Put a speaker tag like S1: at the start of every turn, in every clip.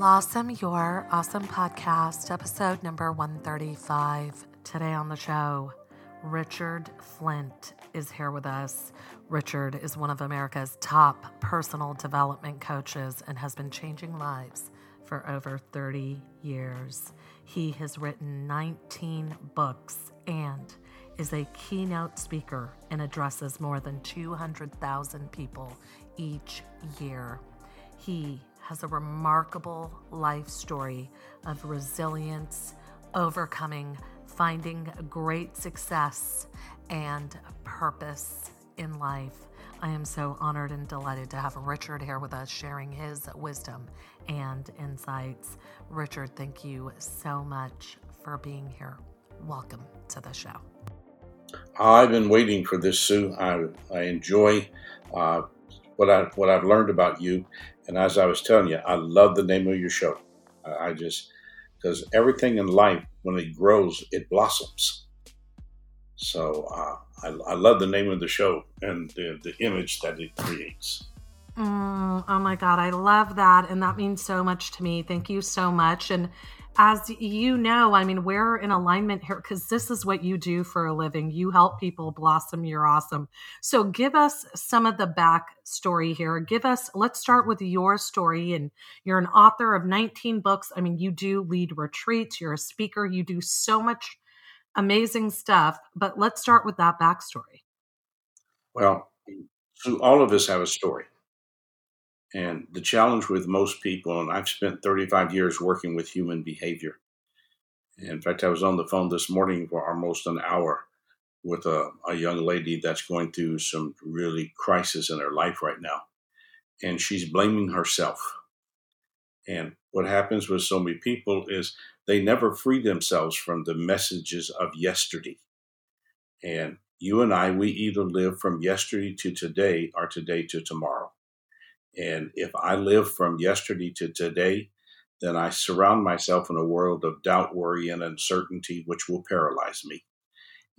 S1: Blossom Your Awesome Podcast, episode number 135. Today on the show, Richard Flint is here with us. Richard is one of America's top personal development coaches and has been changing lives for over 30 years. He has written 19 books and is a keynote speaker and addresses more than 200,000 people each year. He has a remarkable life story of resilience, overcoming, finding great success, and purpose in life. I am so honored and delighted to have Richard here with us sharing his wisdom and insights. Richard, thank you so much for being here. Welcome to the show.
S2: I've been waiting for this, Sue. I, I enjoy uh, what I what I've learned about you, and as I was telling you, I love the name of your show. I just because everything in life, when it grows, it blossoms. So uh, I, I, love the name of the show and the, the image that it creates.
S1: Mm, oh my God, I love that. And that means so much to me. Thank you so much. And as you know, I mean, we're in alignment here because this is what you do for a living. You help people blossom. You're awesome. So, give us some of the back story here. Give us, let's start with your story. And you're an author of 19 books. I mean, you do lead retreats, you're a speaker, you do so much amazing stuff. But let's start with that backstory.
S2: Well, all of us have a story. And the challenge with most people, and I've spent 35 years working with human behavior. In fact, I was on the phone this morning for almost an hour with a, a young lady that's going through some really crisis in her life right now. And she's blaming herself. And what happens with so many people is they never free themselves from the messages of yesterday. And you and I, we either live from yesterday to today or today to tomorrow. And if I live from yesterday to today, then I surround myself in a world of doubt, worry, and uncertainty, which will paralyze me.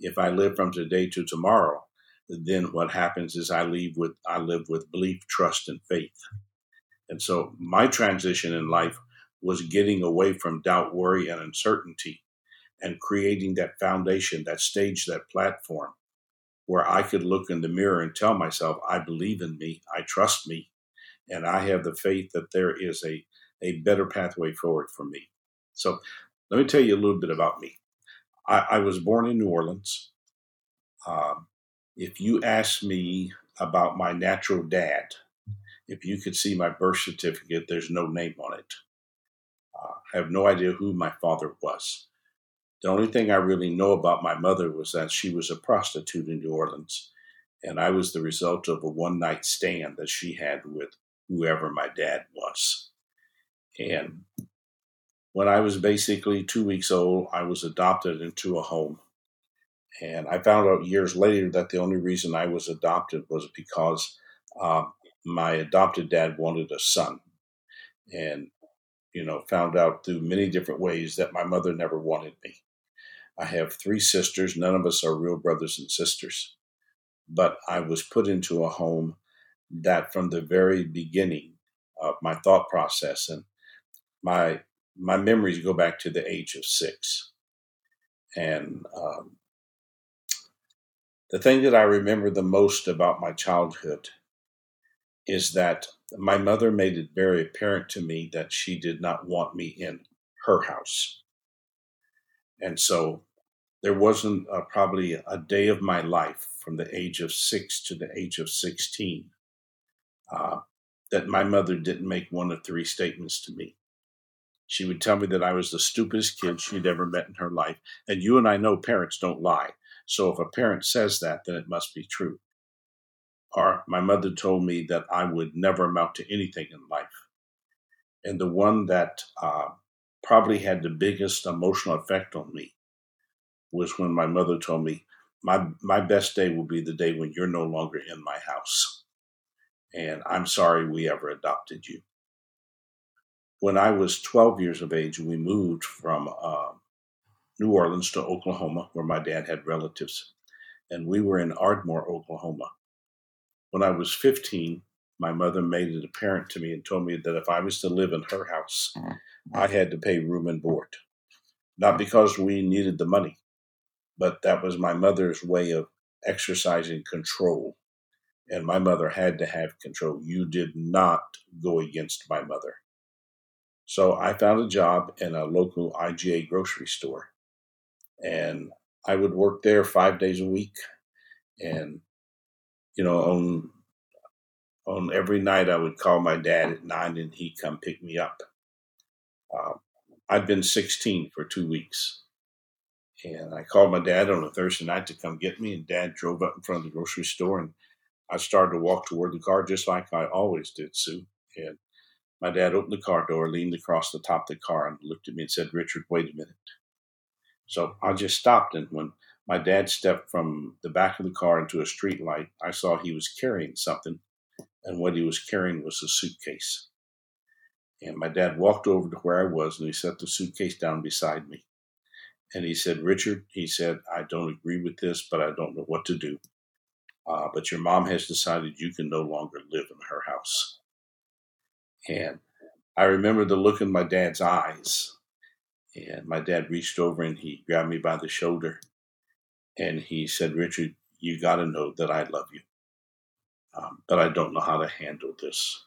S2: If I live from today to tomorrow, then what happens is I live with I live with belief, trust, and faith. And so my transition in life was getting away from doubt, worry, and uncertainty and creating that foundation, that stage, that platform where I could look in the mirror and tell myself, I believe in me, I trust me, and I have the faith that there is a, a better pathway forward for me. So let me tell you a little bit about me. I, I was born in New Orleans. Um, if you ask me about my natural dad, if you could see my birth certificate, there's no name on it. Uh, I have no idea who my father was. The only thing I really know about my mother was that she was a prostitute in New Orleans, and I was the result of a one night stand that she had with whoever my dad was. And when I was basically two weeks old, I was adopted into a home. And I found out years later that the only reason I was adopted was because uh, my adopted dad wanted a son. And, you know, found out through many different ways that my mother never wanted me. I have three sisters. None of us are real brothers and sisters. But I was put into a home that from the very beginning of my thought process and my my memories go back to the age of six. And um, the thing that i remember the most about my childhood is that my mother made it very apparent to me that she did not want me in her house. And so there wasn't uh, probably a day of my life from the age of six to the age of 16 uh, that my mother didn't make one of three statements to me. She would tell me that I was the stupidest kid she'd ever met in her life. And you and I know parents don't lie. So if a parent says that, then it must be true. Or my mother told me that I would never amount to anything in life. And the one that uh, probably had the biggest emotional effect on me was when my mother told me, my, my best day will be the day when you're no longer in my house and I'm sorry we ever adopted you. When I was 12 years of age, we moved from uh, New Orleans to Oklahoma, where my dad had relatives, and we were in Ardmore, Oklahoma. When I was 15, my mother made it apparent to me and told me that if I was to live in her house, I had to pay room and board. Not because we needed the money, but that was my mother's way of exercising control. And my mother had to have control. You did not go against my mother. So I found a job in a local IGA grocery store. And I would work there five days a week. And, you know, on on every night I would call my dad at nine and he'd come pick me up. Uh, I'd been 16 for two weeks. And I called my dad on a Thursday night to come get me, and dad drove up in front of the grocery store. And I started to walk toward the car just like I always did, Sue. And my dad opened the car door, leaned across the top of the car, and looked at me and said, Richard, wait a minute. So I just stopped. And when my dad stepped from the back of the car into a street light, I saw he was carrying something and what he was carrying was a suitcase. And my dad walked over to where I was and he set the suitcase down beside me. And he said, Richard, he said, I don't agree with this, but I don't know what to do. Uh, but your mom has decided you can no longer live in her house. And I remember the look in my dad's eyes. And my dad reached over and he grabbed me by the shoulder. And he said, Richard, you got to know that I love you um, but I don't know how to handle this.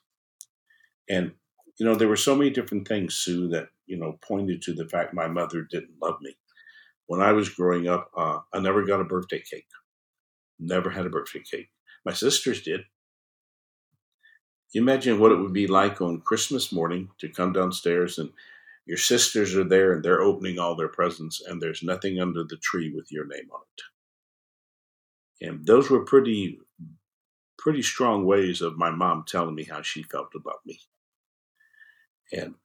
S2: And, you know, there were so many different things, Sue, that, you know, pointed to the fact my mother didn't love me. When I was growing up, uh, I never got a birthday cake. Never had a birthday cake. My sisters did. You imagine what it would be like on Christmas morning to come downstairs and your sisters are there and they're opening all their presents and there's nothing under the tree with your name on it. And those were pretty pretty strong ways of my mom telling me how she felt about me. And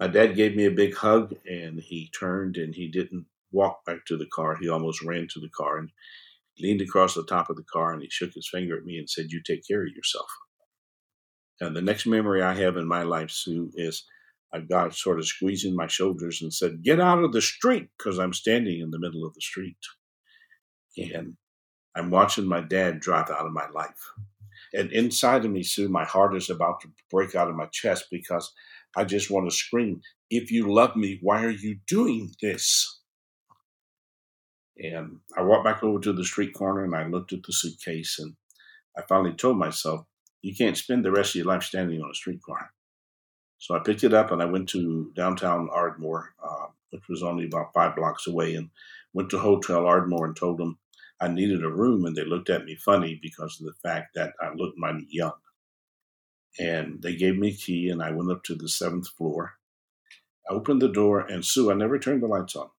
S2: my dad gave me a big hug and he turned and he didn't walk back to the car. He almost ran to the car and leaned across the top of the car and he shook his finger at me and said, You take care of yourself. And the next memory I have in my life, Sue, is I've got sort of squeezing my shoulders and said, Get out of the street, because I'm standing in the middle of the street. And I'm watching my dad drive out of my life. And inside of me, Sue, my heart is about to break out of my chest because I just want to scream, If you love me, why are you doing this? And I walked back over to the street corner and I looked at the suitcase and I finally told myself, You can't spend the rest of your life standing on a street corner. So I picked it up and I went to downtown Ardmore, uh, which was only about five blocks away, and went to Hotel Ardmore and told them I needed a room, and they looked at me funny because of the fact that I looked mighty young. And they gave me a key, and I went up to the seventh floor. I opened the door, and Sue, I never turned the lights on.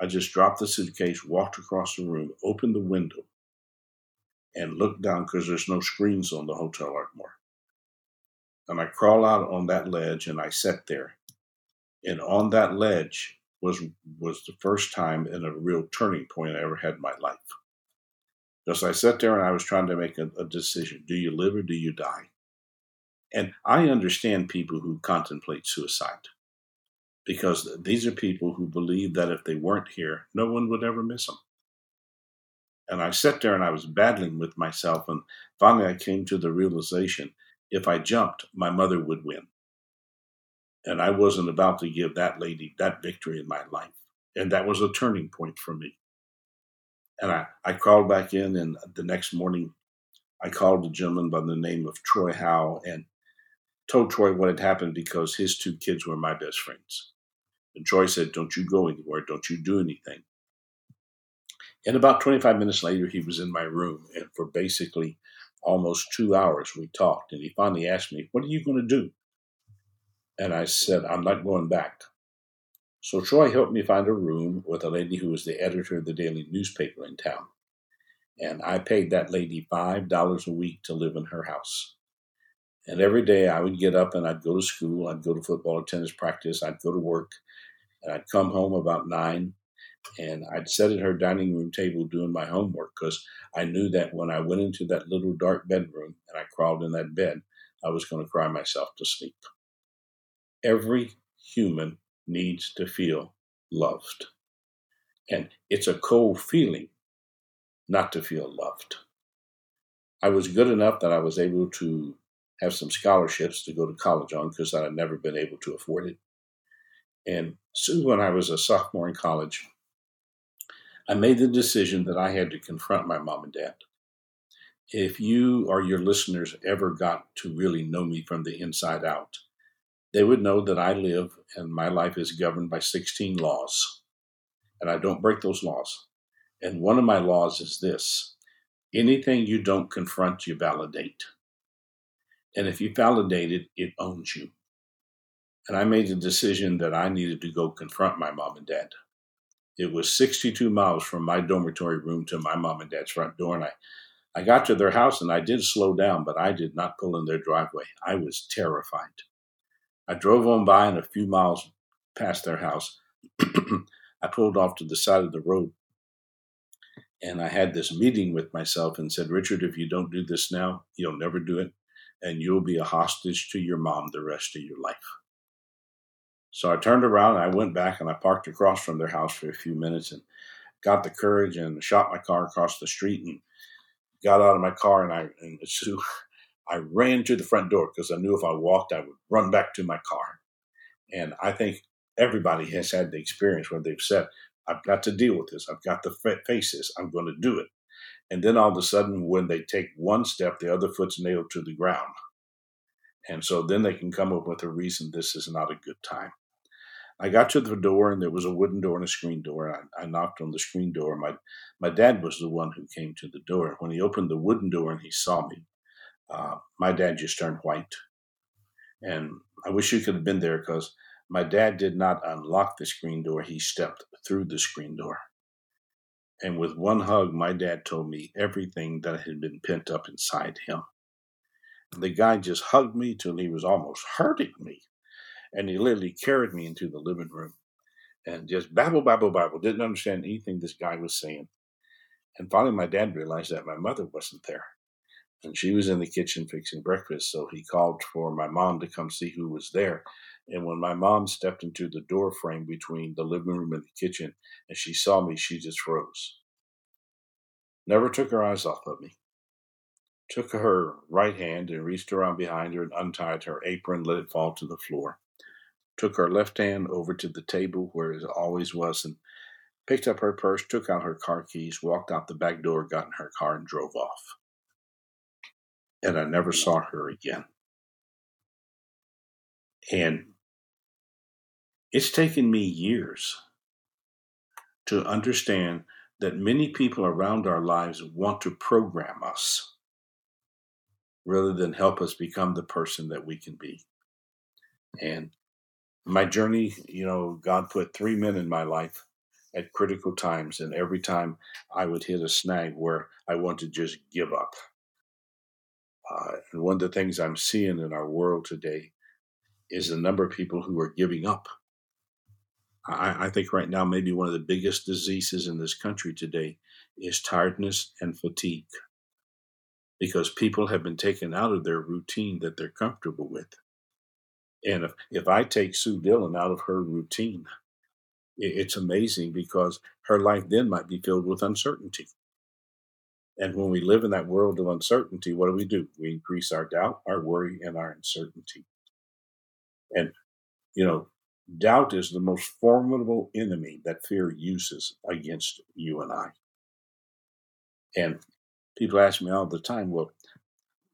S2: I just dropped the suitcase, walked across the room, opened the window, and looked down because there's no screens on the Hotel Ardmore. And I crawled out on that ledge and I sat there. And on that ledge was was the first time in a real turning point I ever had in my life. Because I sat there and I was trying to make a, a decision: do you live or do you die? And I understand people who contemplate suicide because these are people who believe that if they weren't here, no one would ever miss them. And I sat there and I was battling with myself, and finally I came to the realization if I jumped, my mother would win and I wasn't about to give that lady that victory in my life. And that was a turning point for me. And I, I crawled back in, and the next morning, I called a gentleman by the name of Troy Howe and told Troy what had happened because his two kids were my best friends. And Troy said, Don't you go anywhere, don't you do anything. And about 25 minutes later, he was in my room, and for basically almost two hours, we talked. And he finally asked me, What are you going to do? And I said, I'm not going back. So Troy helped me find a room with a lady who was the editor of the daily newspaper in town. And I paid that lady $5 a week to live in her house. And every day I would get up and I'd go to school, I'd go to football or tennis practice, I'd go to work, and I'd come home about nine and I'd sit at her dining room table doing my homework because I knew that when I went into that little dark bedroom and I crawled in that bed, I was going to cry myself to sleep. Every human needs to feel loved. And it's a cold feeling not to feel loved. I was good enough that I was able to have some scholarships to go to college on because I had never been able to afford it. And soon, when I was a sophomore in college, I made the decision that I had to confront my mom and dad. If you or your listeners ever got to really know me from the inside out, they would know that I live and my life is governed by 16 laws, and I don't break those laws. And one of my laws is this anything you don't confront, you validate. And if you validate it, it owns you. And I made the decision that I needed to go confront my mom and dad. It was 62 miles from my dormitory room to my mom and dad's front door. And I, I got to their house and I did slow down, but I did not pull in their driveway. I was terrified. I drove on by and a few miles past their house. I pulled off to the side of the road and I had this meeting with myself and said, Richard, if you don't do this now, you'll never do it. And you'll be a hostage to your mom the rest of your life. So I turned around and I went back and I parked across from their house for a few minutes and got the courage and shot my car across the street and got out of my car and I and Sue, I ran to the front door because I knew if I walked I would run back to my car. And I think everybody has had the experience where they've said, I've got to deal with this. I've got to face this. I'm going to do it. And then all of a sudden, when they take one step, the other foot's nailed to the ground. And so then they can come up with a reason this is not a good time. I got to the door and there was a wooden door and a screen door. I, I knocked on the screen door. My my dad was the one who came to the door. When he opened the wooden door and he saw me, uh, my dad just turned white. And I wish you could have been there because my dad did not unlock the screen door. He stepped through the screen door. And with one hug, my dad told me everything that had been pent up inside him. The guy just hugged me till he was almost hurting me. And he literally carried me into the living room and just babble, babble, babble. Didn't understand anything this guy was saying. And finally, my dad realized that my mother wasn't there. And she was in the kitchen fixing breakfast. So he called for my mom to come see who was there. And when my mom stepped into the door frame between the living room and the kitchen and she saw me, she just froze. Never took her eyes off of me. Took her right hand and reached around behind her and untied her apron, let it fall to the floor took her left hand over to the table where it always was, and picked up her purse, took out her car keys, walked out the back door, got in her car, and drove off. And I never saw her again. And it's taken me years to understand that many people around our lives want to program us rather than help us become the person that we can be. And my journey, you know, God put three men in my life at critical times, and every time I would hit a snag where I want to just give up. Uh, and one of the things I'm seeing in our world today is the number of people who are giving up. I, I think right now, maybe one of the biggest diseases in this country today is tiredness and fatigue because people have been taken out of their routine that they're comfortable with. And if, if I take Sue Dhillon out of her routine, it's amazing because her life then might be filled with uncertainty. And when we live in that world of uncertainty, what do we do? We increase our doubt, our worry, and our uncertainty. And, you know, doubt is the most formidable enemy that fear uses against you and I. And people ask me all the time, well,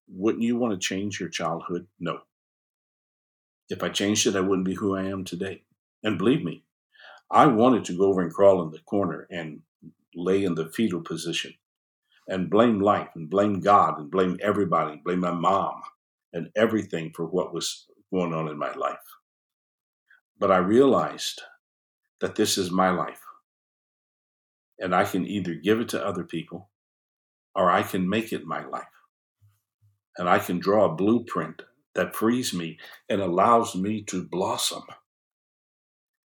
S2: wouldn't you want to change your childhood? No. If I changed it, I wouldn't be who I am today. And believe me, I wanted to go over and crawl in the corner and lay in the fetal position and blame life and blame God and blame everybody, blame my mom and everything for what was going on in my life. But I realized that this is my life. And I can either give it to other people or I can make it my life. And I can draw a blueprint that frees me and allows me to blossom.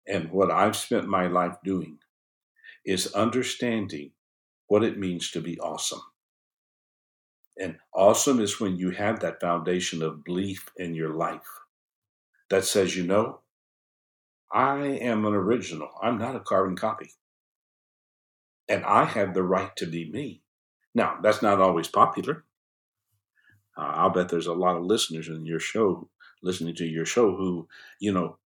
S2: And what I've spent my life doing is understanding what it means to be awesome. And awesome is when you have that foundation of belief in your life that says, you know, I am an original. I'm not a carbon copy. And I have the right to be me. Now, that's not always popular. Uh, I'll bet there's a lot of listeners in your show, listening to your show, who, you know,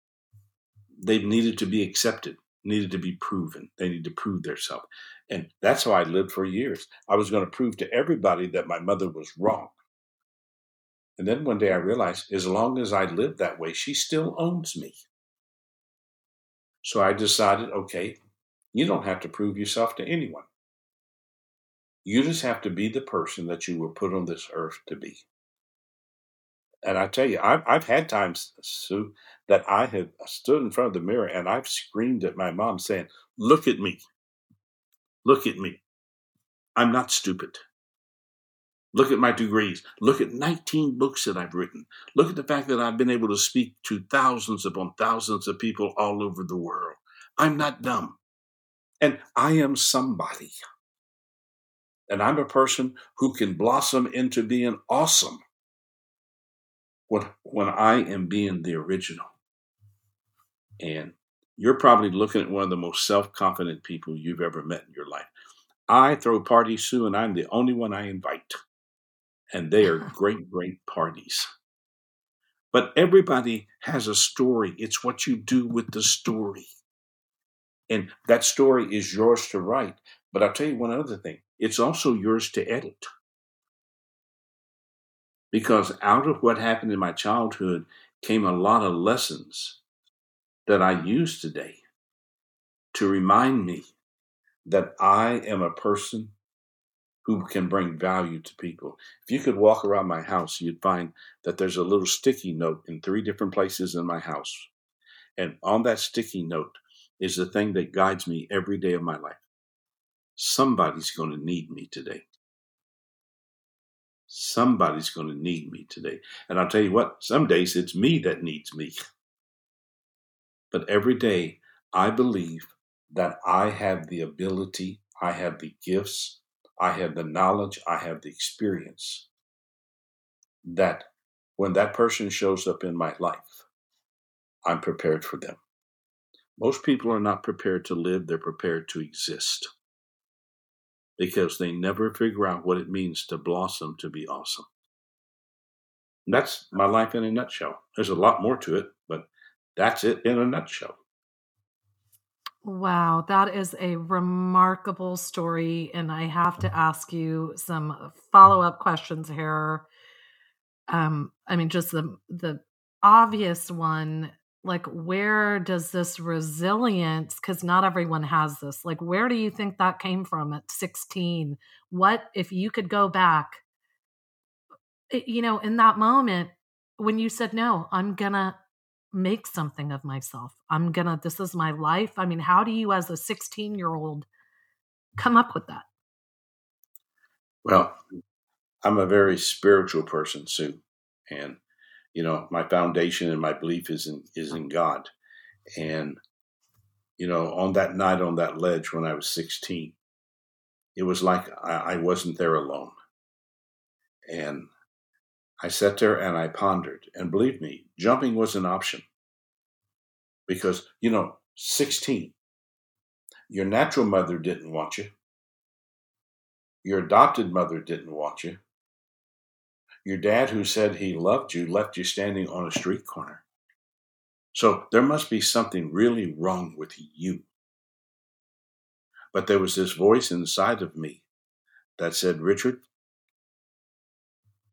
S2: they've needed to be accepted, needed to be proven. They need to prove themselves. And that's how I lived for years. I was going to prove to everybody that my mother was wrong. And then one day I realized as long as I live that way, she still owns me. So I decided, okay, you don't have to prove yourself to anyone. You just have to be the person that you were put on this earth to be. And I tell you, I've, I've had times, Sue, that I have stood in front of the mirror and I've screamed at my mom saying, Look at me. Look at me. I'm not stupid. Look at my degrees. Look at 19 books that I've written. Look at the fact that I've been able to speak to thousands upon thousands of people all over the world. I'm not dumb. And I am somebody. And I'm a person who can blossom into being awesome when, when I am being the original. And you're probably looking at one of the most self confident people you've ever met in your life. I throw parties, Sue, and I'm the only one I invite and they are great, great parties. But everybody has a story. It's what you do with the story. And that story is yours to write. But I'll tell you one other thing it's also yours to edit. Because out of what happened in my childhood came a lot of lessons that I use today to remind me that I am a person who can bring value to people. If you could walk around my house, you'd find that there's a little sticky note in three different places in my house. And on that sticky note is the thing that guides me every day of my life. Somebody's going to need me today. Somebody's going to need me today. And I'll tell you what, some days it's me that needs me. But every day I believe that I have the ability, I have the gifts, I have the knowledge, I have the experience that when that person shows up in my life, I'm prepared for them. Most people are not prepared to live, they're prepared to exist because they never figure out what it means to blossom to be awesome. And that's my life in a nutshell. There's a lot more to it, but that's it in a nutshell.
S1: Wow, that is a remarkable story. And I have to ask you some follow up questions here. Um, I mean, just the the obvious one, like where does this resilience, because not everyone has this, like where do you think that came from at 16? What if you could go back, eh, you know, in that moment when you said, No, I'm gonna make something of myself. I'm to, this is my life. I mean, how do you, as a 16 year old, come up with that?
S2: Well, I'm a very spiritual person, Sue. And, you know, my foundation and my belief is in, is in God. And, you know, on that night on that ledge when I was 16, it was like I, I wasn't there alone. And I sat there and I pondered. And believe me, jumping was an option. Because, you know, 16, your natural mother didn't want you. Your adopted mother didn't want you. Your dad, who said he loved you, left you standing on a street corner. So there must be something really wrong with you. But there was this voice inside of me that said, Richard,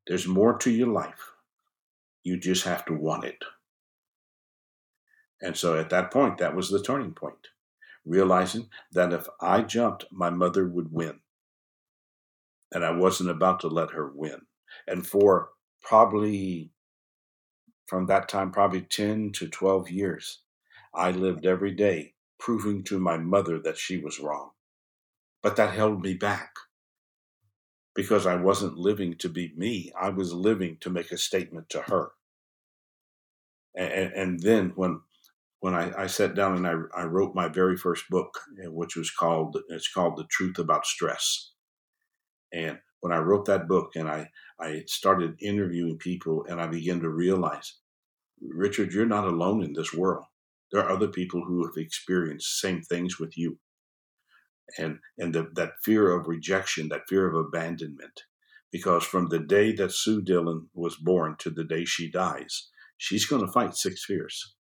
S2: there's more to your life. You just have to want it. And so at that point, that was the turning point, realizing that if I jumped, my mother would win. And I wasn't about to let her win. And for probably from that time, probably 10 to 12 years, I lived every day proving to my mother that she was wrong. But that held me back because I wasn't living to be me. I was living to make a statement to her. And, and then when when I, I sat down and I, I wrote my very first book, eh, which was called it's called The Truth About Stress. And when I wrote that book and I, I started interviewing people and I began to realize, Richard, you're not alone in this world. There are other people who have experienced same things with you. And and the, that fear of rejection, that fear of abandonment, Because from the day that Sue Dhillon was born to the day she dies, she's going to fight six fears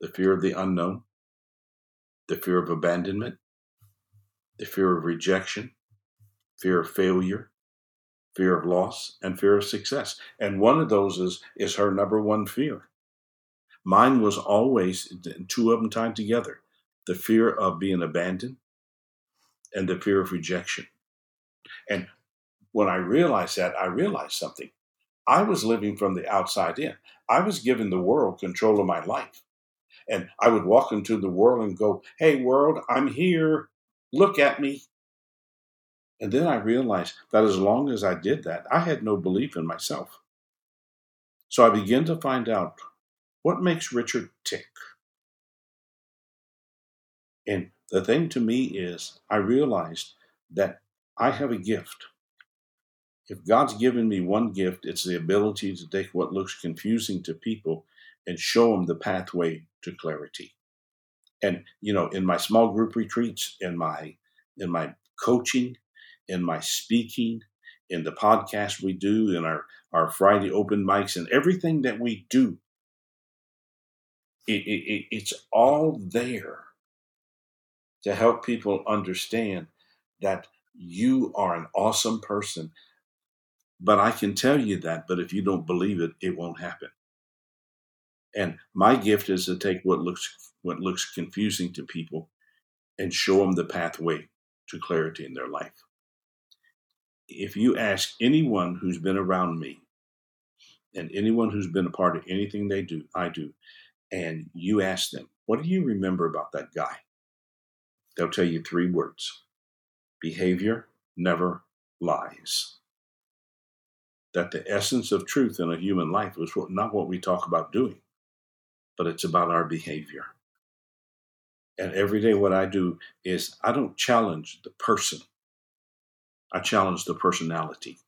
S2: the fear of the unknown, the fear of abandonment, the fear of rejection, fear of failure, fear of loss, and fear of success. And one of those is, is her number one fear. Mine was always two of them tied together the fear of being abandoned and the fear of rejection. And when I realized that, I realized something. I was living from the outside in. I was giving the world control of my life. And I would walk into the world and go, Hey, world, I'm here. Look at me. And then I realized that as long as I did that, I had no belief in myself. So I began to find out what makes Richard tick. And the thing to me is, I realized that I have a gift. If God's given me one gift, it's the ability to take what looks confusing to people and show them the pathway to clarity. And you know, in my small group retreats, in my in my coaching, in my speaking, in the podcast we do, in our our Friday open mics, and everything that we do, it, it, it's all there to help people understand that you are an awesome person. But I can tell you that, but if you don't believe it, it won't happen. And my gift is to take what looks what looks confusing to people and show them the pathway to clarity in their life. If you ask anyone who's been around me and anyone who's been a part of anything they do, I do, and you ask them, what do you remember about that guy? They'll tell you three words behavior never lies. That the essence of truth in a human life is not what we talk about doing, but it's about our behavior. And every day, what I do is I don't challenge the person, I challenge the personality.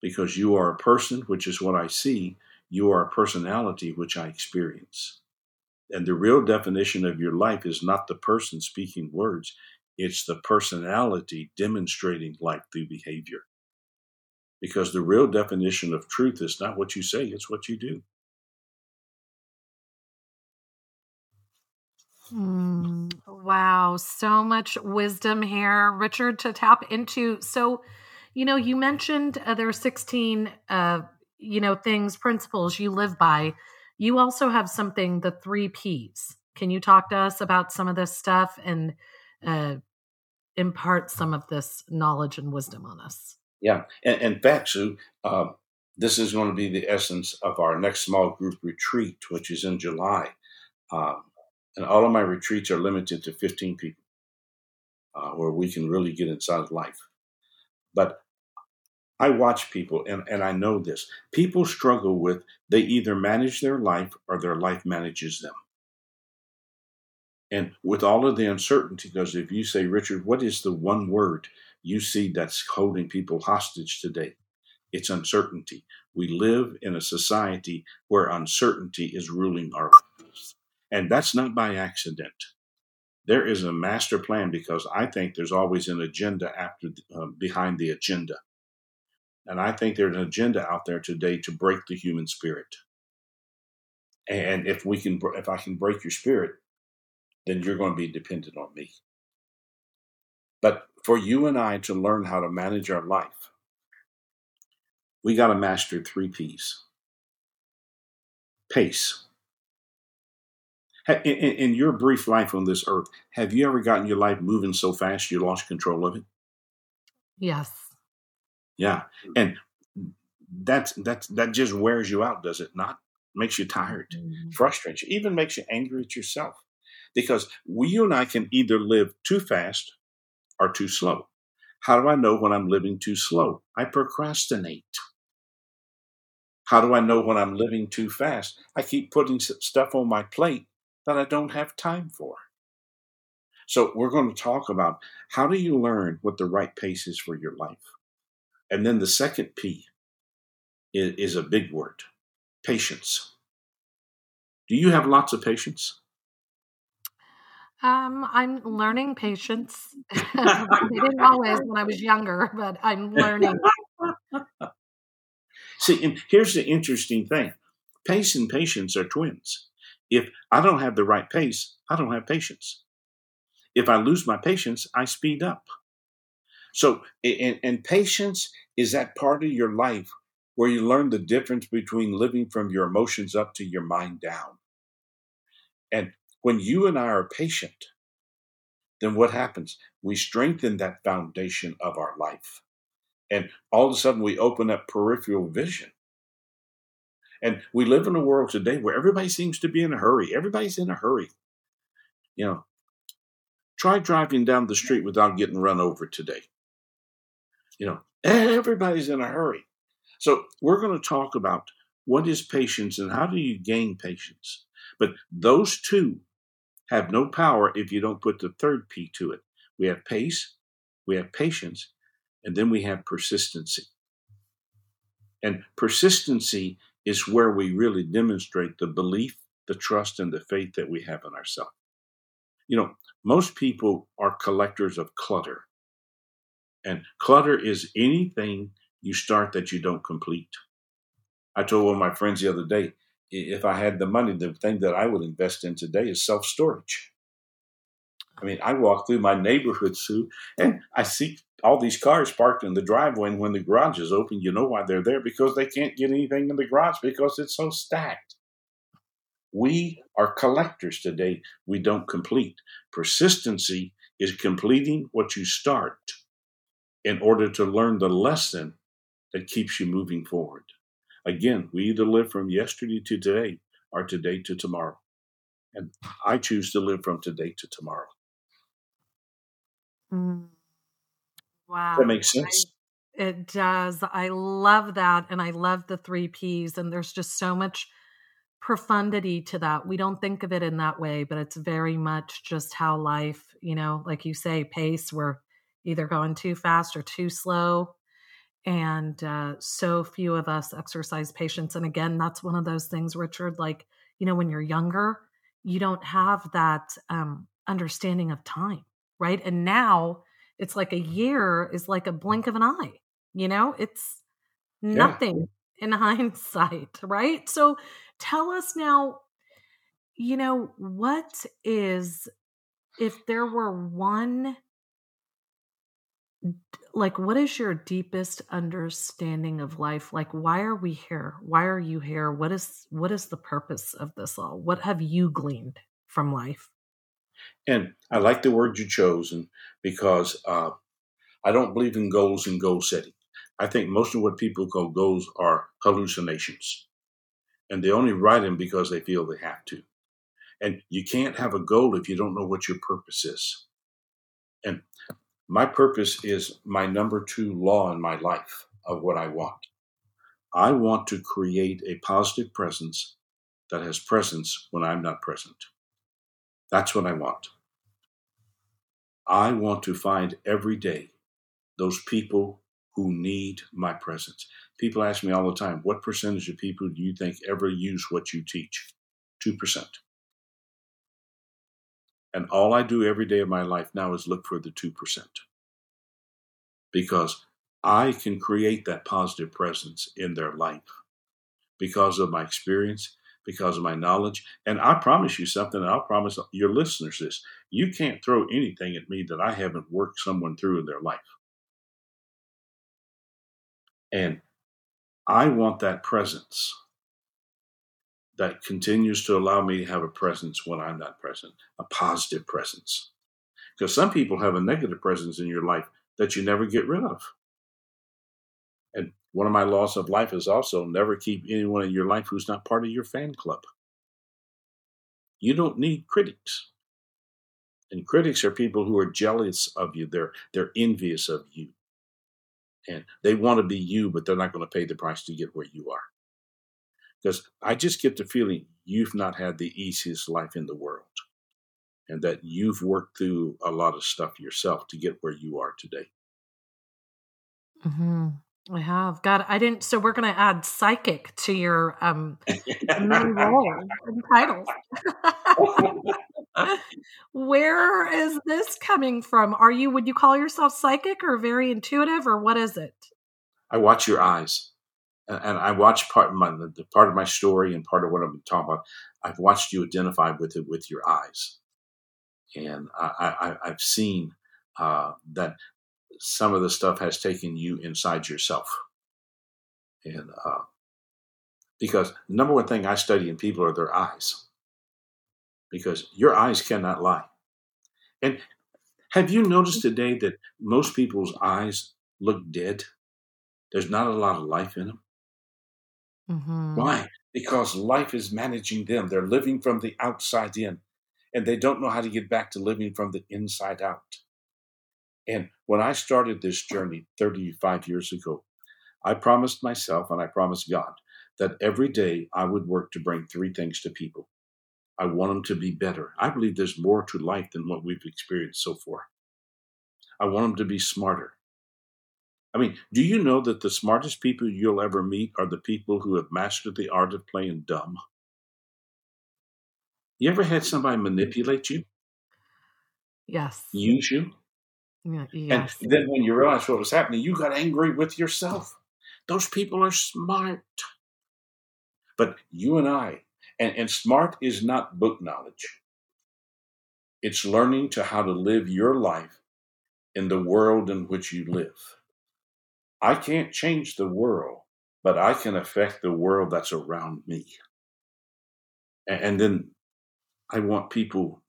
S2: Because you are a person, which is what I see, you are a personality, which I experience. And the real definition of your life is not the person speaking words, it's the personality demonstrating life through behavior. Because the real definition of truth is not what you say, it's what you do.
S1: Mm, wow, so much wisdom here, Richard, to tap into. So, you know, you mentioned uh, there are 16, uh, you know, things, principles you live by. You also have something, the three P's. Can you talk to us about some of this stuff and uh, impart some of this knowledge and wisdom on us?
S2: Yeah. And, in fact, Sue, uh, this is going to be the essence of our next small group retreat, which is in July. Um, and all of my retreats are limited to 15 people uh, where we can really get inside life. But I watch people and, and I know this. People struggle with they either manage their life or their life manages them. And with all of the uncertainty, because if you say, Richard, what is the one word you see that's holding people hostage today? It's uncertainty. We live in a society where uncertainty is ruling our lives. And that's not by accident. There is a master plan because I think there's always an agenda after uh, behind the agenda. And I think there's an agenda out there today to break the human spirit. And if we can, if I can break your spirit, then you're going to be dependent on me. But for you and I to learn how to manage our life, we got to master three P's pace. In, in, your brief life on this earth, have you ever gotten your life moving so fast you lost control of it?
S1: Yes.
S2: Yeah. And that's that's that just wears you out, does it not? Makes you tired, mm-hmm. frustrates you, even makes you angry at yourself. Because we you and I can either live too fast or too slow. How do I know when I'm living too slow? I procrastinate. How do I know when I'm living too fast? I keep putting stuff on my plate that I don't have time for. So, we're going to talk about how do you learn what the right pace is for your life? And then the second P is, is a big word patience. Do you have lots of patience?
S1: Um, I'm learning patience. I didn't always when I was younger, but I'm learning
S2: See, and here's the interesting thing pace and patience are twins. If I don't have the right pace, I don't have patience. If I lose my patience, I speed up. So, and, and patience is that part of your life where you learn the difference between living from your emotions up to your mind down. And when you and I are patient, then what happens? We strengthen that foundation of our life. And all of a sudden, we open up peripheral vision. And we live in a world today where everybody seems to be in a hurry. Everybody's in a hurry. You know, try driving down the street without getting run over today. You know, everybody's in a hurry. So we're going to talk about what is patience and how do you gain patience. But those two have no power if you don't put the third P to it. We have pace, we have patience, and then we have persistency. And persistency is where we really demonstrate the belief, the trust, and the faith that we have in ourselves. You know, most people are collectors of clutter. And clutter is anything you start that you don't complete. I told one of my friends the other day, if I had the money, the thing that I would invest in today is self storage. I mean, I walk through my neighborhood, Sue, and I see all these cars parked in the driveway. And when the garage is open, you know why they're there because they can't get anything in the garage because it's so stacked. We are collectors today. We don't complete. Persistency is completing what you start in order to learn the lesson that keeps you moving forward. Again, we either live from yesterday to today or today to tomorrow. And I choose to live from today to tomorrow.
S1: Mm. Wow.
S2: That makes sense.
S1: I, it does. I love that. And I love the three P's. And there's just so much profundity to that. We don't think of it in that way, but it's very much just how life, you know, like you say, pace, we're either going too fast or too slow. And uh, so few of us exercise patience. And again, that's one of those things, Richard, like, you know, when you're younger, you don't have that um, understanding of time, right? And now it's like a year is like a blink of an eye, you know, it's nothing yeah. in hindsight, right? So tell us now, you know, what is, if there were one like what is your deepest understanding of life? Like why are we here? Why are you here? What is what is the purpose of this all? What have you gleaned from life
S2: and i like the word you chosen because uh, i don't believe in goals and goal setting i think most of what people call goals are hallucinations and they only write them because they feel they have to and you can't have a goal if you don't know what your purpose is and my purpose is my number two law in my life of what I want. I want to create a positive presence that has presence when I'm not present. That's what I want. I want to find every day those people who need my presence. People ask me all the time, what percentage of people do you think ever use what you teach? 2%. And all I do every day of my life now is look for the 2%. Because I can create that positive presence in their life because of my experience, because of my knowledge. And I promise you something, and I'll promise your listeners this you can't throw anything at me that I haven't worked someone through in their life. And I want that presence that continues to allow me to have a presence when I'm not present, a positive presence. Because some people have a negative presence in your life that you never get rid of. And one of my laws of life is also never keep anyone in your life who's not part of your fan club. You don't need critics. And critics are people who are jealous of you. They're they're envious of you. And they want to be you, but they're not going to pay the price to get where you are. Because I just get the feeling you've not had the easiest life in the world and that you've worked through a lot of stuff yourself to get where you are today.
S1: Mm-hmm. I have. God, I didn't. So we're going to add psychic to your um role and titles. Where is this coming from? Are you? Would you call yourself psychic or very intuitive, or what is it?
S2: I watch your eyes. and, and I watch part of my the part of my story and part of what I've been talking about. I've watched you identify with it with your eyes, and I, I, I, have seen uh, that some of the stuff has taken you inside yourself, and uh, because the number one thing I study in people are their eyes, because your eyes cannot lie. And have you noticed today that most people's eyes look dead? There's not a lot of life in them.
S1: Mm-hmm.
S2: Why? Because life is managing them. They're living from the outside in, and they don't know how to get back to living from the inside out. And when I started this journey 35 years ago, I promised myself and I promised God that every day I would work to bring three things to people. I want them to be better. I believe there's more to life than what we've experienced so far. I want them to be smarter. I mean, do you know that the smartest people you'll ever meet are the people who have mastered the art of playing dumb? You ever had somebody manipulate you?
S1: Yes.
S2: Use you?
S1: Yes.
S2: And then when you realize what was happening, you got angry with yourself. Those people are smart. But you and I, and, and smart is not book knowledge. It's learning to how to live your life in the world in which you live. I can't change the world, but I can affect the world that's around me. And, and then I want people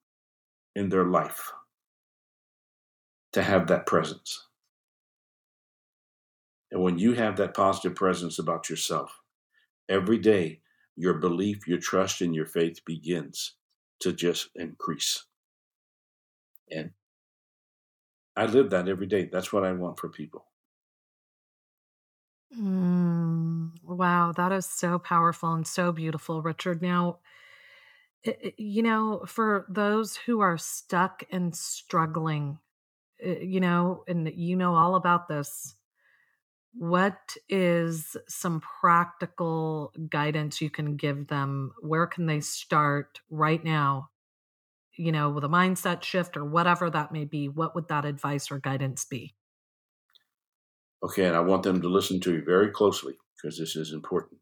S2: in their life to have that presence. And when you have that positive presence about yourself, every day your belief, your trust, and your faith begins to just increase. And I live that every day. That's what I want for people.
S1: Mm, wow, that is so powerful and so beautiful, Richard. Now, you know, for those who are stuck and struggling, Eh, you know, and you know all about this, what is some practical guidance you can give them? Where can they start right now? You know, with a mindset shift or whatever that may be, what would that advice or guidance be?
S2: Okay, and I want them to listen to you very closely because this is important.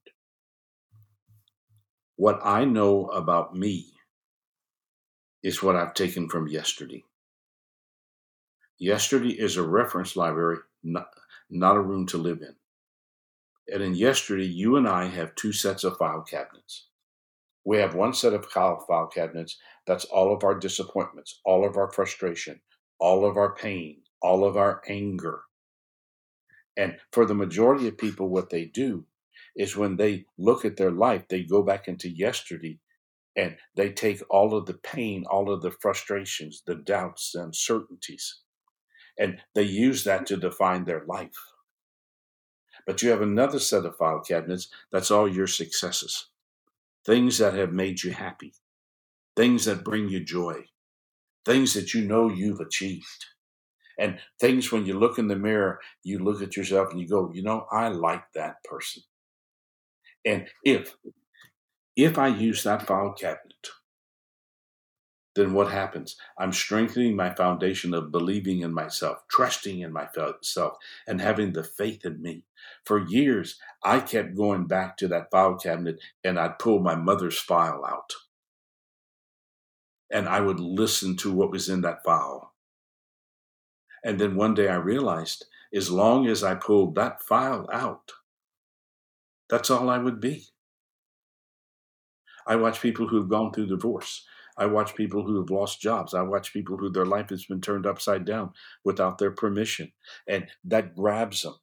S2: What I know about me is what I've taken from yesterday. Yesterday is a reference library, not, not a room to live in. And in yesterday, you and I have two sets of file cabinets. We have one set of file cabinets that's all of our disappointments, all of our frustration, all of our pain, all of our anger, and for the majority of people, what they do is when they look at their life, they go back into yesterday and they take all of the pain, all of the frustrations, the doubts, the uncertainties, and they use that to define their life. But you have another set of file cabinets that's all your successes, things that have made you happy, things that bring you joy, things that you know you've achieved. And things when you look in the mirror, you look at yourself and you go, you know, I like that person. And if if I use that file cabinet, then what happens? I'm strengthening my foundation of believing in myself, trusting in myself, and having the faith in me. For years, I kept going back to that file cabinet and I'd pull my mother's file out. And I would listen to what was in that file. And then one day I realized as long as I pulled that file out, that's all I would be. I watch people who have gone through divorce. I watch people who have lost jobs. I watch people who their life has been turned upside down without their permission. And that grabs them.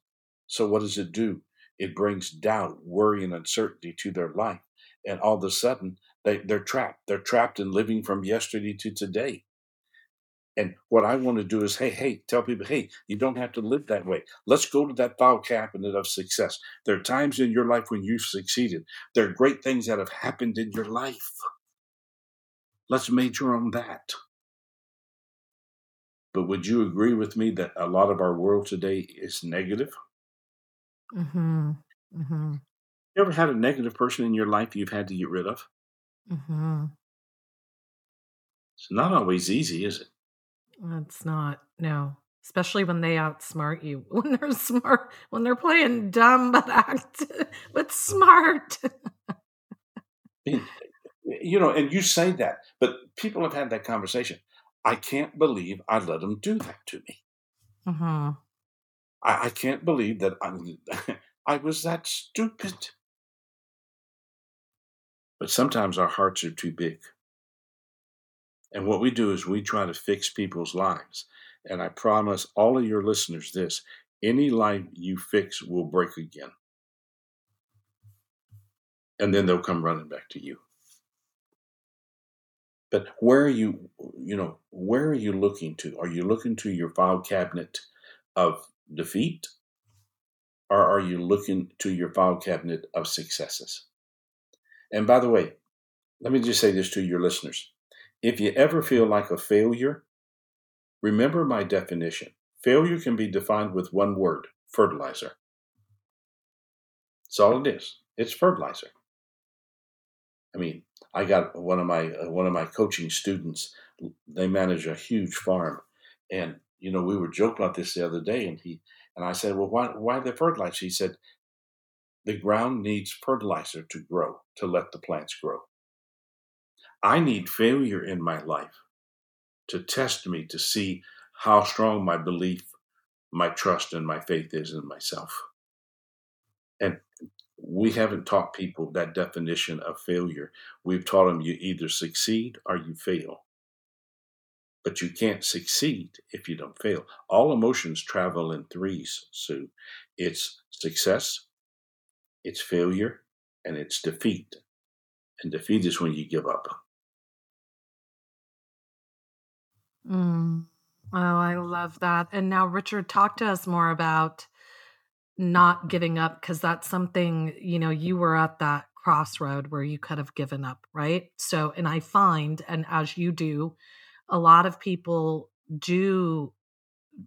S2: So, what does it do? It brings doubt, worry, and uncertainty to their life. And all of a sudden, they, they're trapped. They're trapped in living from yesterday to today. And what I want to do is, hey, hey, tell people, hey, you don't have to live that way. Let's go to that file cabinet of success. There are times in your life when you've succeeded. There are great things that have happened in your life. Let's major on that. But would you agree with me that a lot of our world today is negative?
S1: Mm-hmm. Mm-hmm.
S2: You ever had a negative person in your life you've had to get rid of?
S1: Mm-hmm.
S2: It's not always easy, is it?
S1: It's not. No. especially when they outsmart you. When they're smart, when they're playing dumb but act but smart.
S2: you know, and you say that, but people have had that conversation. I can't believe I let them do that to me. Mm-hmm. I, I, can't believe that I, I was that stupid. But sometimes our hearts are too big. And what we do is we try to fix people's lives. And I promise all of your listeners this any life you fix will break again. And then they'll come running back to you. But where are you, you know, where are you looking to? Are you looking to your file cabinet of defeat? Or are you looking to your file cabinet of successes? And by the way, let me just say this to your listeners. If you ever feel like a failure, remember my definition. Failure can be defined with one word fertilizer. That's all it is. It's fertilizer. I mean, I got one of my uh, one of my coaching students. They manage a huge farm, and you know we were joking about this the other day, and he and I said, "Well, why why the fertilizer?" He said, "The ground needs fertilizer to grow to let the plants grow. I need failure in my life to test me to see how strong my belief, my trust, and my faith is in myself." And we haven't taught people that definition of failure. We've taught them you either succeed or you fail. But you can't succeed if you don't fail. All emotions travel in threes, Sue. It's success, it's failure, and it's defeat. And defeat is when you give up.
S1: Mm. Oh, I love that. And now, Richard, talk to us more about not giving up because that's something you know you were at that crossroad where you could have given up right? So and i find and as you do a lot of people do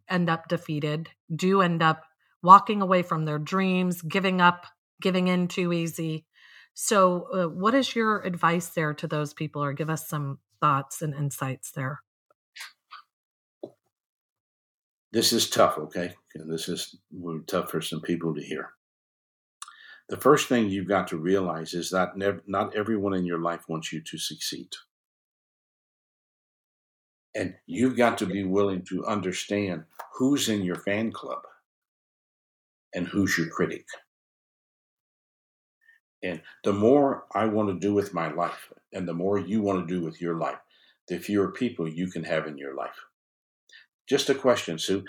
S1: end up defeated do end up walking away from their dreams giving up giving in too easy. So uh, what is your advice there to those people or give us some thoughts and insights there?
S2: This is tough, okay? And this is tough for some people to hear. The first thing you've got to realize is that not everyone in your life wants you to succeed. And you've got to be willing to understand who's in your fan club and who's your critic. And the more I want to do with my life, and the more you want to do with your life, the fewer people you can have in your life. Just a question, Sue.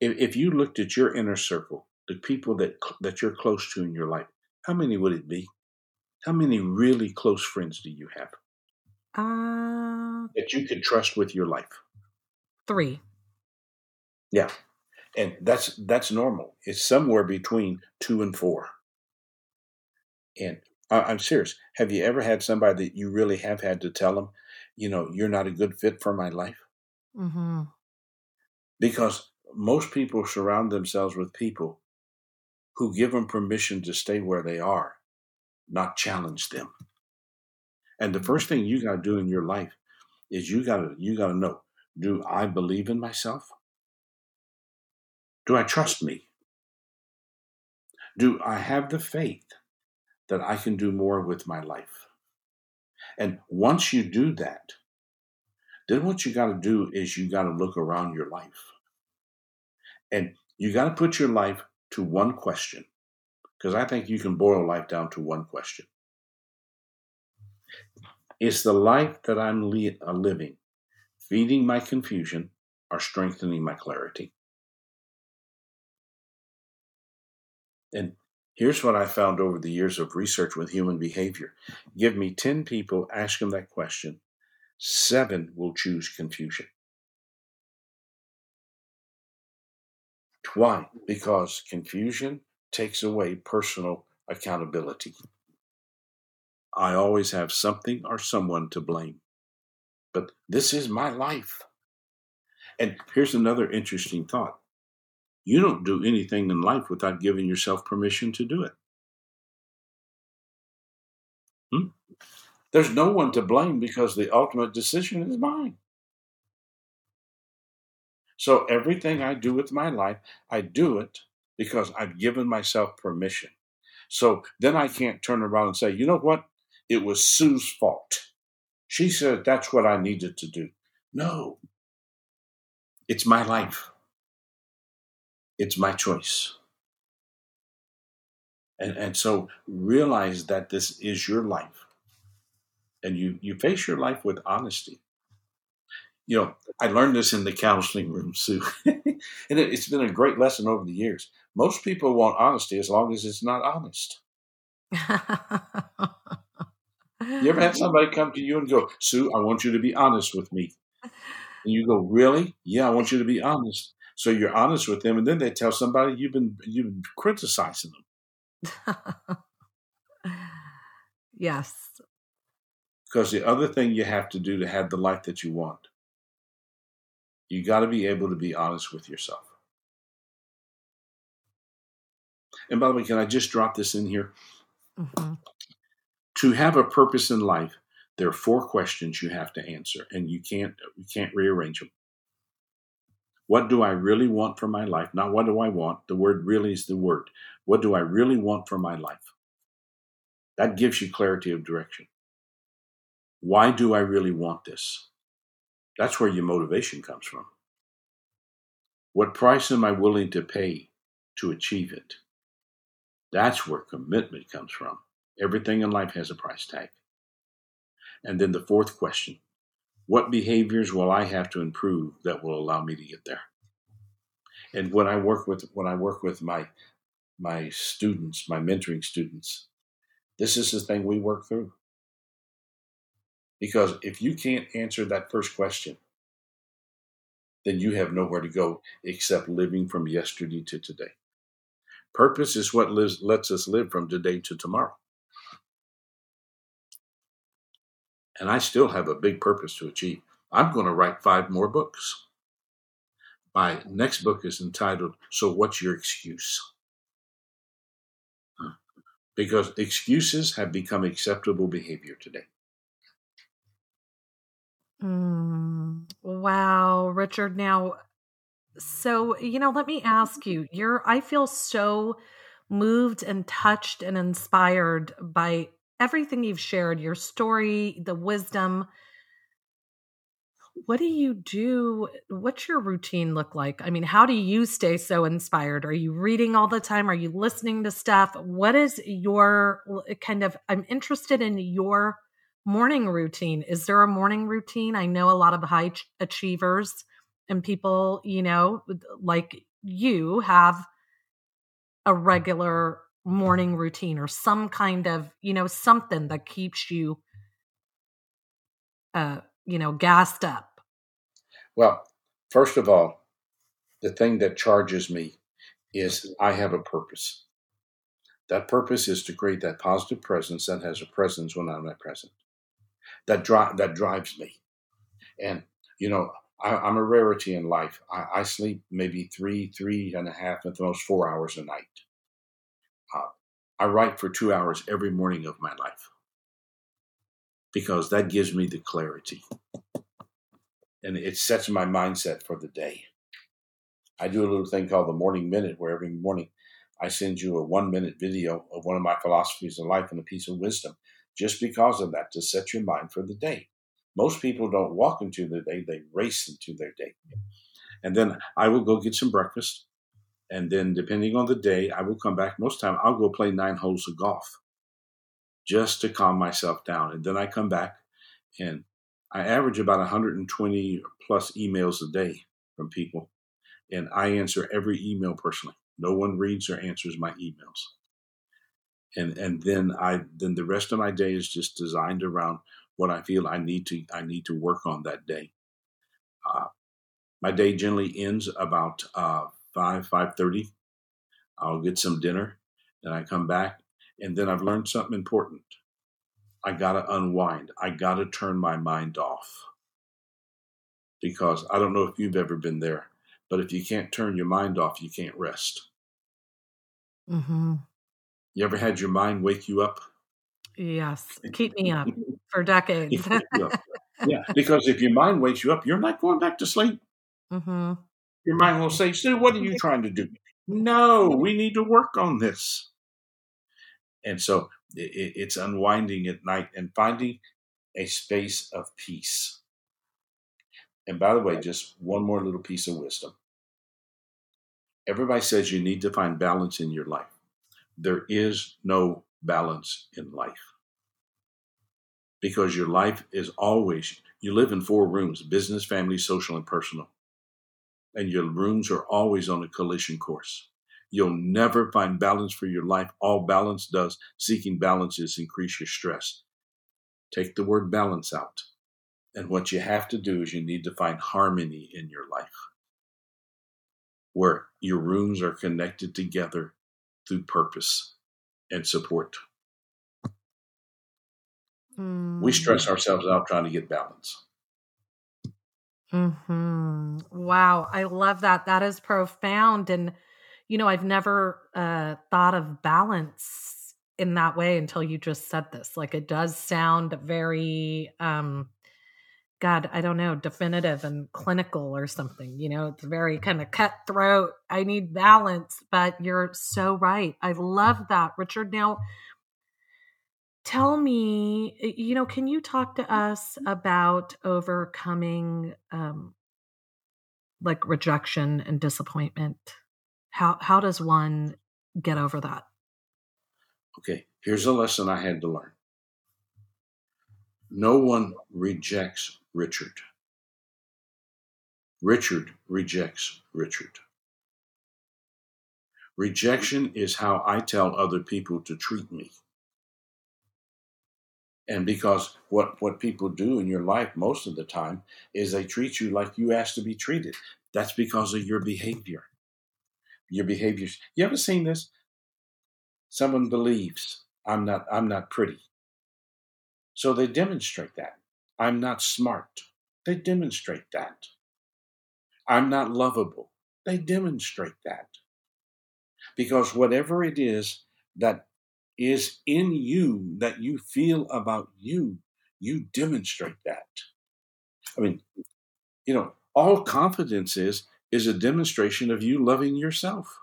S2: If, if you looked at your inner circle, the people that that you're close to in your life, how many would it be? How many really close friends do you have? Uh, that you could trust with your life.
S1: Three.
S2: Yeah, and that's that's normal. It's somewhere between two and four. And I, am serious. Have you ever had somebody that you really have had to tell them, you know, you're not a good fit for my life? Mm-hmm because most people surround themselves with people who give them permission to stay where they are, not challenge them. And the mm-hmm. first thing you got to do in your life is you got to you got to know, do I believe in myself? Do I trust me? Do I have the faith that I can do more with my life? And once you do that, then what you got to do is you got to look around your life. And you got to put your life to one question because I think you can boil life down to one question. Is the life that I'm li- uh, living feeding my confusion or strengthening my clarity? And here's what I found over the years of research with human behavior give me 10 people, ask them that question, seven will choose confusion. Why? Because confusion takes away personal accountability. I always have something or someone to blame. But this is my life. And here's another interesting thought you don't do anything in life without giving yourself permission to do it. Hmm? There's no one to blame because the ultimate decision is mine. So everything I do with my life, I do it because I've given myself permission. So then I can't turn around and say, you know what? It was Sue's fault. She said that's what I needed to do. No, it's my life, it's my choice. And, and so realize that this is your life. And you, you face your life with honesty. You know, I learned this in the counseling room, Sue. and it, it's been a great lesson over the years. Most people want honesty as long as it's not honest. You ever had somebody come to you and go, Sue, I want you to be honest with me? And you go, Really? Yeah, I want you to be honest. So you're honest with them, and then they tell somebody you've been you've been criticizing them.
S1: yes.
S2: Because the other thing you have to do to have the life that you want, you got to be able to be honest with yourself. And by the way, can I just drop this in here? Mm-hmm. To have a purpose in life, there are four questions you have to answer, and you can't you can't rearrange them. What do I really want for my life? Not what do I want. The word really is the word. What do I really want for my life? That gives you clarity of direction. Why do I really want this? That's where your motivation comes from. What price am I willing to pay to achieve it? That's where commitment comes from. Everything in life has a price tag. And then the fourth question what behaviors will I have to improve that will allow me to get there? And when I work with when I work with my my students, my mentoring students, this is the thing we work through. Because if you can't answer that first question, then you have nowhere to go except living from yesterday to today. Purpose is what lives, lets us live from today to tomorrow. And I still have a big purpose to achieve. I'm going to write five more books. My next book is entitled, So What's Your Excuse? Because excuses have become acceptable behavior today.
S1: Mm, wow, Richard. Now, so, you know, let me ask you, you're I feel so moved and touched and inspired by everything you've shared, your story, the wisdom. What do you do? What's your routine look like? I mean, how do you stay so inspired? Are you reading all the time? Are you listening to stuff? What is your kind of I'm interested in your morning routine. Is there a morning routine? I know a lot of high achievers and people, you know, like you have a regular morning routine or some kind of, you know, something that keeps you uh, you know, gassed up.
S2: Well, first of all, the thing that charges me is I have a purpose. That purpose is to create that positive presence that has a presence when I'm not present. That drive that drives me. And you know, I, am a rarity in life. I, I, sleep maybe three, three and a half, at the most four hours a night. Uh, I write for two hours every morning of my life because that gives me the clarity and it sets my mindset for the day. I do a little thing called the morning minute where every morning I send you a one minute video of one of my philosophies of life and a piece of wisdom just because of that to set your mind for the day. Most people don't walk into their day, they race into their day. And then I will go get some breakfast. And then, depending on the day, I will come back. Most time, I'll go play nine holes of golf just to calm myself down. And then I come back and I average about 120 plus emails a day from people. And I answer every email personally. No one reads or answers my emails. And and then I then the rest of my day is just designed around what I feel I need to I need to work on that day. Uh, my day generally ends about uh, five five thirty. I'll get some dinner, then I come back, and then I've learned something important. I gotta unwind. I gotta turn my mind off because I don't know if you've ever been there, but if you can't turn your mind off, you can't rest. Mm-hmm. You ever had your mind wake you up?
S1: Yes, keep me up for decades.
S2: yeah, because if your mind wakes you up, you're not going back to sleep.
S1: Mm-hmm.
S2: Your mind will say, Sue, what are you trying to do? No, we need to work on this. And so it, it's unwinding at night and finding a space of peace. And by the way, just one more little piece of wisdom. Everybody says you need to find balance in your life. There is no balance in life because your life is always, you live in four rooms business, family, social, and personal. And your rooms are always on a collision course. You'll never find balance for your life. All balance does, seeking balance, is increase your stress. Take the word balance out. And what you have to do is you need to find harmony in your life where your rooms are connected together through purpose and support. Mm. We stress ourselves out trying to get balance.
S1: Hmm. Wow, I love that. That is profound, and you know, I've never uh, thought of balance in that way until you just said this. Like, it does sound very um, God, I don't know, definitive and clinical or something. You know, it's very kind of cutthroat. I need balance, but you're so right. I love that. Richard, now tell me, you know, can you talk to us about overcoming um like rejection and disappointment? How how does one get over that?
S2: Okay, here's a lesson I had to learn. No one rejects Richard. Richard rejects Richard. Rejection is how I tell other people to treat me. And because what, what people do in your life most of the time is they treat you like you asked to be treated. That's because of your behavior. Your behaviors. You ever seen this? Someone believes I'm not I'm not pretty. So they demonstrate that. I'm not smart. They demonstrate that. I'm not lovable. They demonstrate that. Because whatever it is that is in you that you feel about you, you demonstrate that. I mean, you know, all confidence is is a demonstration of you loving yourself.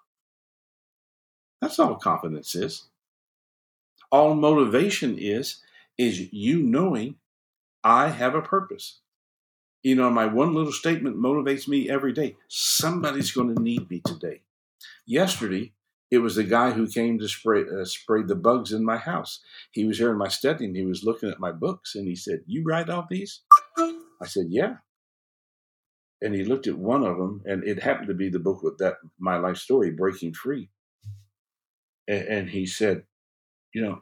S2: That's all confidence is. All motivation is is you knowing I have a purpose. You know, my one little statement motivates me every day. Somebody's going to need me today. Yesterday, it was the guy who came to spray uh, spray the bugs in my house. He was here in my study and he was looking at my books and he said, "You write all these?" I said, "Yeah." And he looked at one of them, and it happened to be the book with that my life story, Breaking Free. And, and he said, "You know,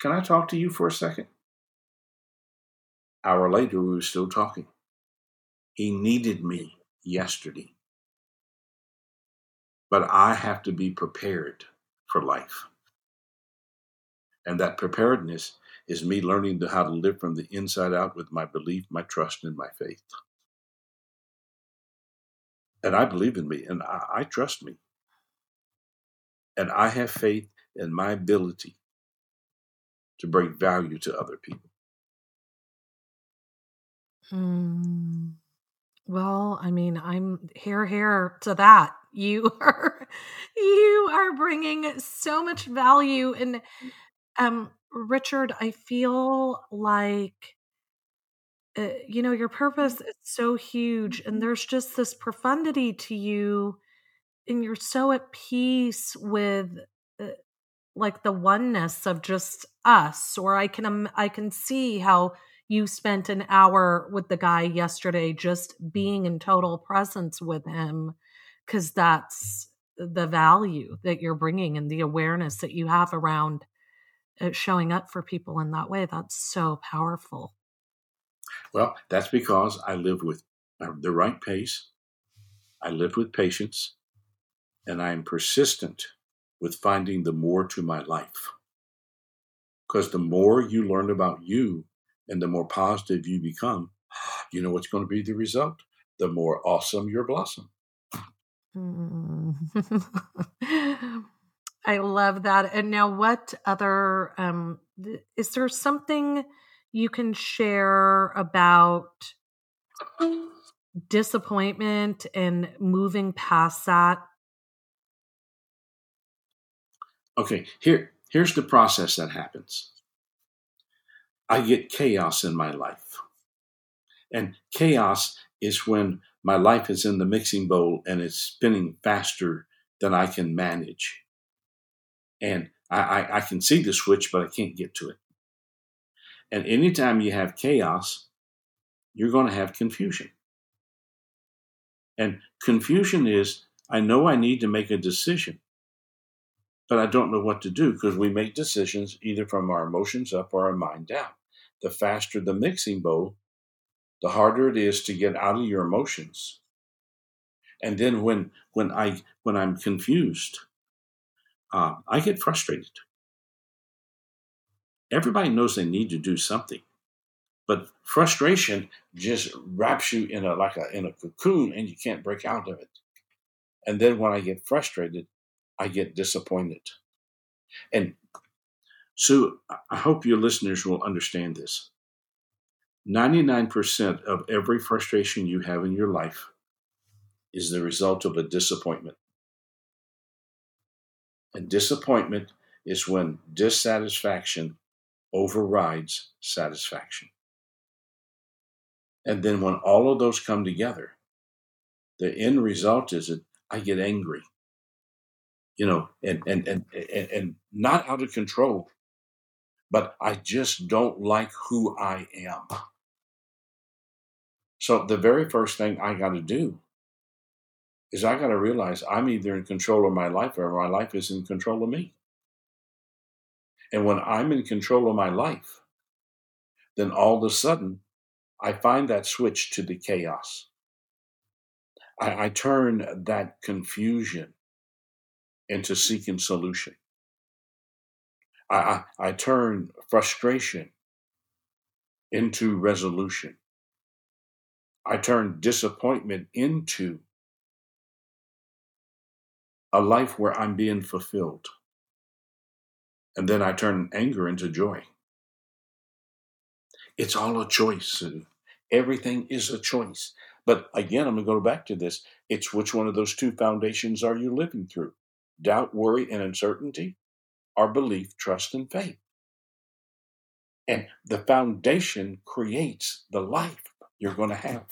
S2: can I talk to you for a second? Hour later, we were still talking. He needed me yesterday. But I have to be prepared for life. And that preparedness is me learning how to live from the inside out with my belief, my trust, and my faith. And I believe in me, and I, I trust me. And I have faith in my ability to bring value to other people.
S1: Mm. Well, I mean, I'm here, here to that. You are, you are bringing so much value, and um, Richard, I feel like, uh, you know, your purpose is so huge, and there's just this profundity to you, and you're so at peace with uh, like the oneness of just us or i can um, i can see how you spent an hour with the guy yesterday just being in total presence with him because that's the value that you're bringing and the awareness that you have around uh, showing up for people in that way. That's so powerful.
S2: Well that's because i live with uh, the right pace. I live with patience and i'm persistent with finding the more to my life. Because the more you learn about you and the more positive you become, you know what's going to be the result? The more awesome your blossom.
S1: Mm. I love that. And now, what other, um, is there something you can share about disappointment and moving past that?
S2: Okay, here here's the process that happens. I get chaos in my life. And chaos is when my life is in the mixing bowl and it's spinning faster than I can manage. And I, I, I can see the switch, but I can't get to it. And anytime you have chaos, you're going to have confusion. And confusion is I know I need to make a decision, but I don't know what to do because we make decisions either from our emotions up or our mind down. The faster the mixing bowl, the harder it is to get out of your emotions. And then when when I when I'm confused, uh, I get frustrated. Everybody knows they need to do something, but frustration just wraps you in a like a in a cocoon, and you can't break out of it. And then when I get frustrated, I get disappointed. And so I hope your listeners will understand this. 99% of every frustration you have in your life is the result of a disappointment. And disappointment is when dissatisfaction overrides satisfaction. And then when all of those come together, the end result is that I get angry, you know, and, and, and, and, not out of control, but I just don't like who I am. So the very first thing I got to do is I got to realize I'm either in control of my life or my life is in control of me. And when I'm in control of my life, then all of a sudden I find that switch to the chaos. I, I turn that confusion into seeking solution. I, I, I turn frustration into resolution. I turn disappointment into a life where I'm being fulfilled. And then I turn anger into joy. It's all a choice. Everything is a choice. But again, I'm going to go back to this. It's which one of those two foundations are you living through? Doubt, worry, and uncertainty, or belief, trust, and faith? And the foundation creates the life you're going to have.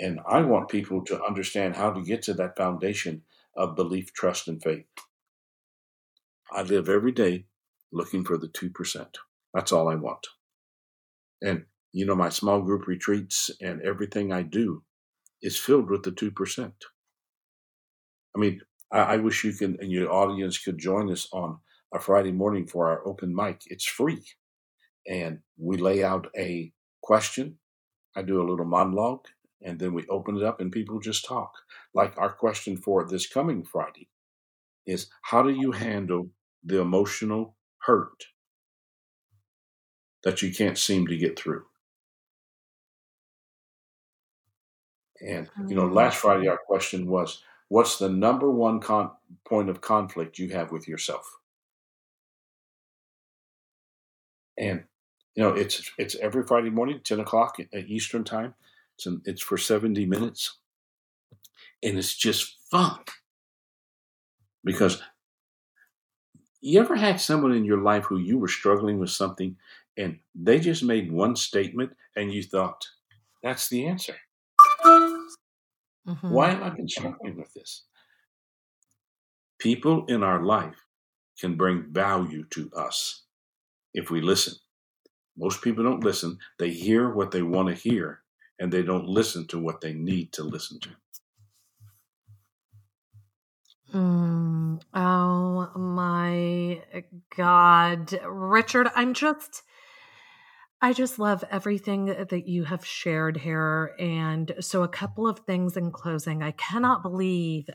S2: And I want people to understand how to get to that foundation of belief, trust, and faith. I live every day looking for the 2%. That's all I want. And, you know, my small group retreats and everything I do is filled with the 2%. I mean, I, I wish you can, and your audience could join us on a Friday morning for our open mic. It's free. And we lay out a question. I do a little monologue and then we open it up and people just talk. Like our question for this coming Friday is how do you handle the emotional hurt that you can't seem to get through? And, you know, mm-hmm. last Friday our question was what's the number one con- point of conflict you have with yourself? And, you know, it's it's every Friday morning, 10 o'clock at Eastern time. It's, an, it's for 70 minutes. And it's just fun. Because you ever had someone in your life who you were struggling with something and they just made one statement and you thought, that's the answer? Mm-hmm. Why am I struggling with this? People in our life can bring value to us if we listen. Most people don't listen. They hear what they want to hear and they don't listen to what they need to listen to.
S1: Mm, oh my God. Richard, I'm just, I just love everything that you have shared here. And so, a couple of things in closing. I cannot believe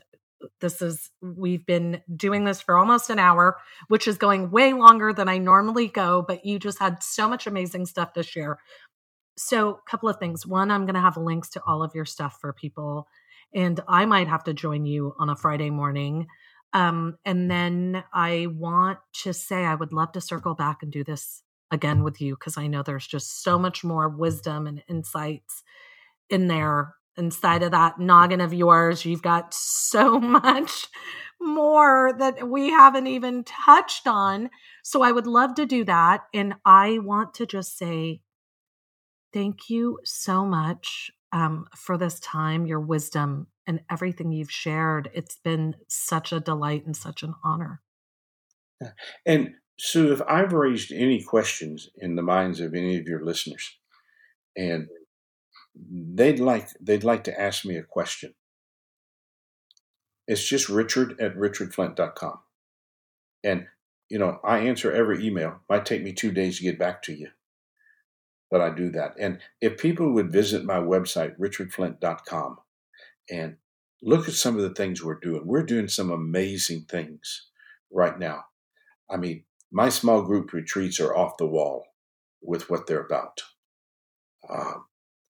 S1: this is, we've been doing this for almost an hour, which is going way longer than I normally go, but you just had so much amazing stuff to share. So, a couple of things. One, I'm going to have links to all of your stuff for people, and I might have to join you on a Friday morning. Um, and then I want to say I would love to circle back and do this again with you because I know there's just so much more wisdom and insights in there inside of that noggin of yours. You've got so much more that we haven't even touched on. So I would love to do that. And I want to just say thank you so much um, for this time, your wisdom, and everything you've shared. It's been such a delight and such an honor.
S2: And Sue, if I've raised any questions in the minds of any of your listeners, and they'd like they'd like to ask me a question, it's just richard at richardflint.com. And, you know, I answer every email. Might take me two days to get back to you, but I do that. And if people would visit my website, richardflint.com, and look at some of the things we're doing, we're doing some amazing things right now. I mean, my small group retreats are off the wall with what they're about. Um,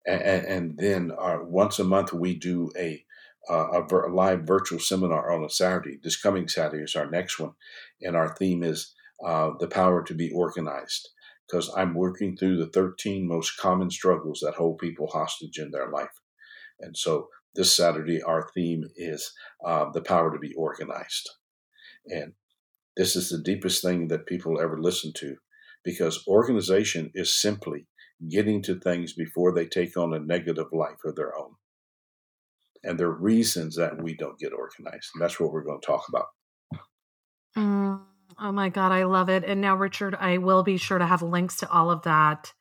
S2: and, and, then uh, once a month, we do a uh, a, a, live virtual seminar on a Saturday. This coming Saturday is our next one, and our theme is uh, the power to be organized. Because I'm working through the 13 most common struggles that hold people hostage in their life, and so this Saturday our theme is uh, the power to be organized, and this is the deepest thing that people ever listen to, because organization is simply getting to things before they take on a negative life of their own and there are reasons that we don't get organized. And that's what we're going to talk about.
S1: Mm, oh my God, I love it. And now, Richard, I will be sure to have links to all of that.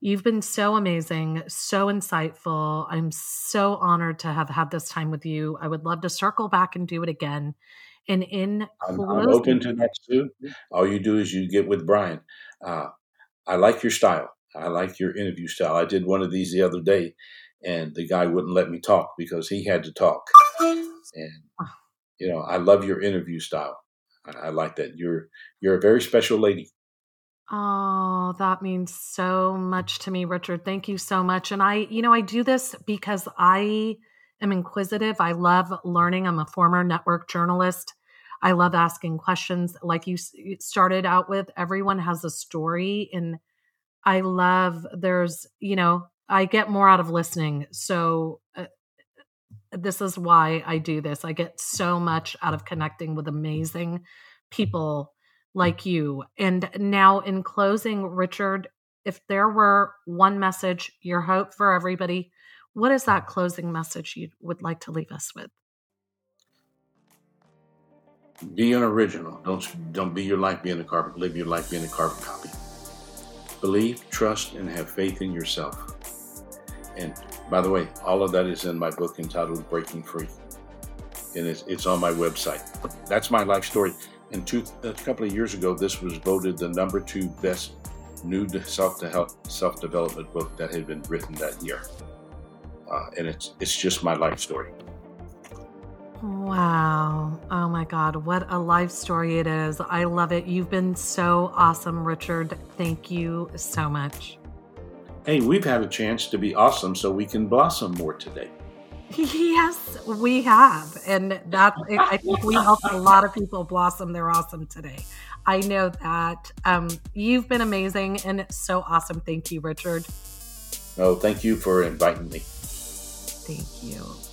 S1: You've been so amazing, so insightful. I'm so honored to have had this time with you. I would love to circle back and do it again. And in
S2: I'm, I'm open to that too. All you do is you get with Brian. Uh, I like your style. I like your interview style. I did one of these the other day, and the guy wouldn't let me talk because he had to talk. And you know, I love your interview style. I, I like that. You're you're a very special lady.
S1: Oh, that means so much to me, Richard. Thank you so much. And I, you know, I do this because I am inquisitive. I love learning. I'm a former network journalist. I love asking questions. Like you started out with, everyone has a story. And I love, there's, you know, I get more out of listening. So uh, this is why I do this. I get so much out of connecting with amazing people like you. And now, in closing, Richard, if there were one message, your hope for everybody, what is that closing message you would like to leave us with?
S2: Be an original. Don't don't be your life being a carbon. Live your life being a carbon copy. Believe, trust, and have faith in yourself. And by the way, all of that is in my book entitled Breaking Free. And it's, it's on my website. That's my life story. And two, a couple of years ago, this was voted the number two best new self self development book that had been written that year. Uh, and it's it's just my life story.
S1: Wow. Oh my God. What a life story it is. I love it. You've been so awesome, Richard. Thank you so much
S2: hey, we've had a chance to be awesome so we can blossom more today.
S1: Yes, we have. And that I think we helped a lot of people blossom Their awesome today. I know that. Um, you've been amazing and so awesome. Thank you, Richard.
S2: Oh, thank you for inviting me.
S1: Thank you.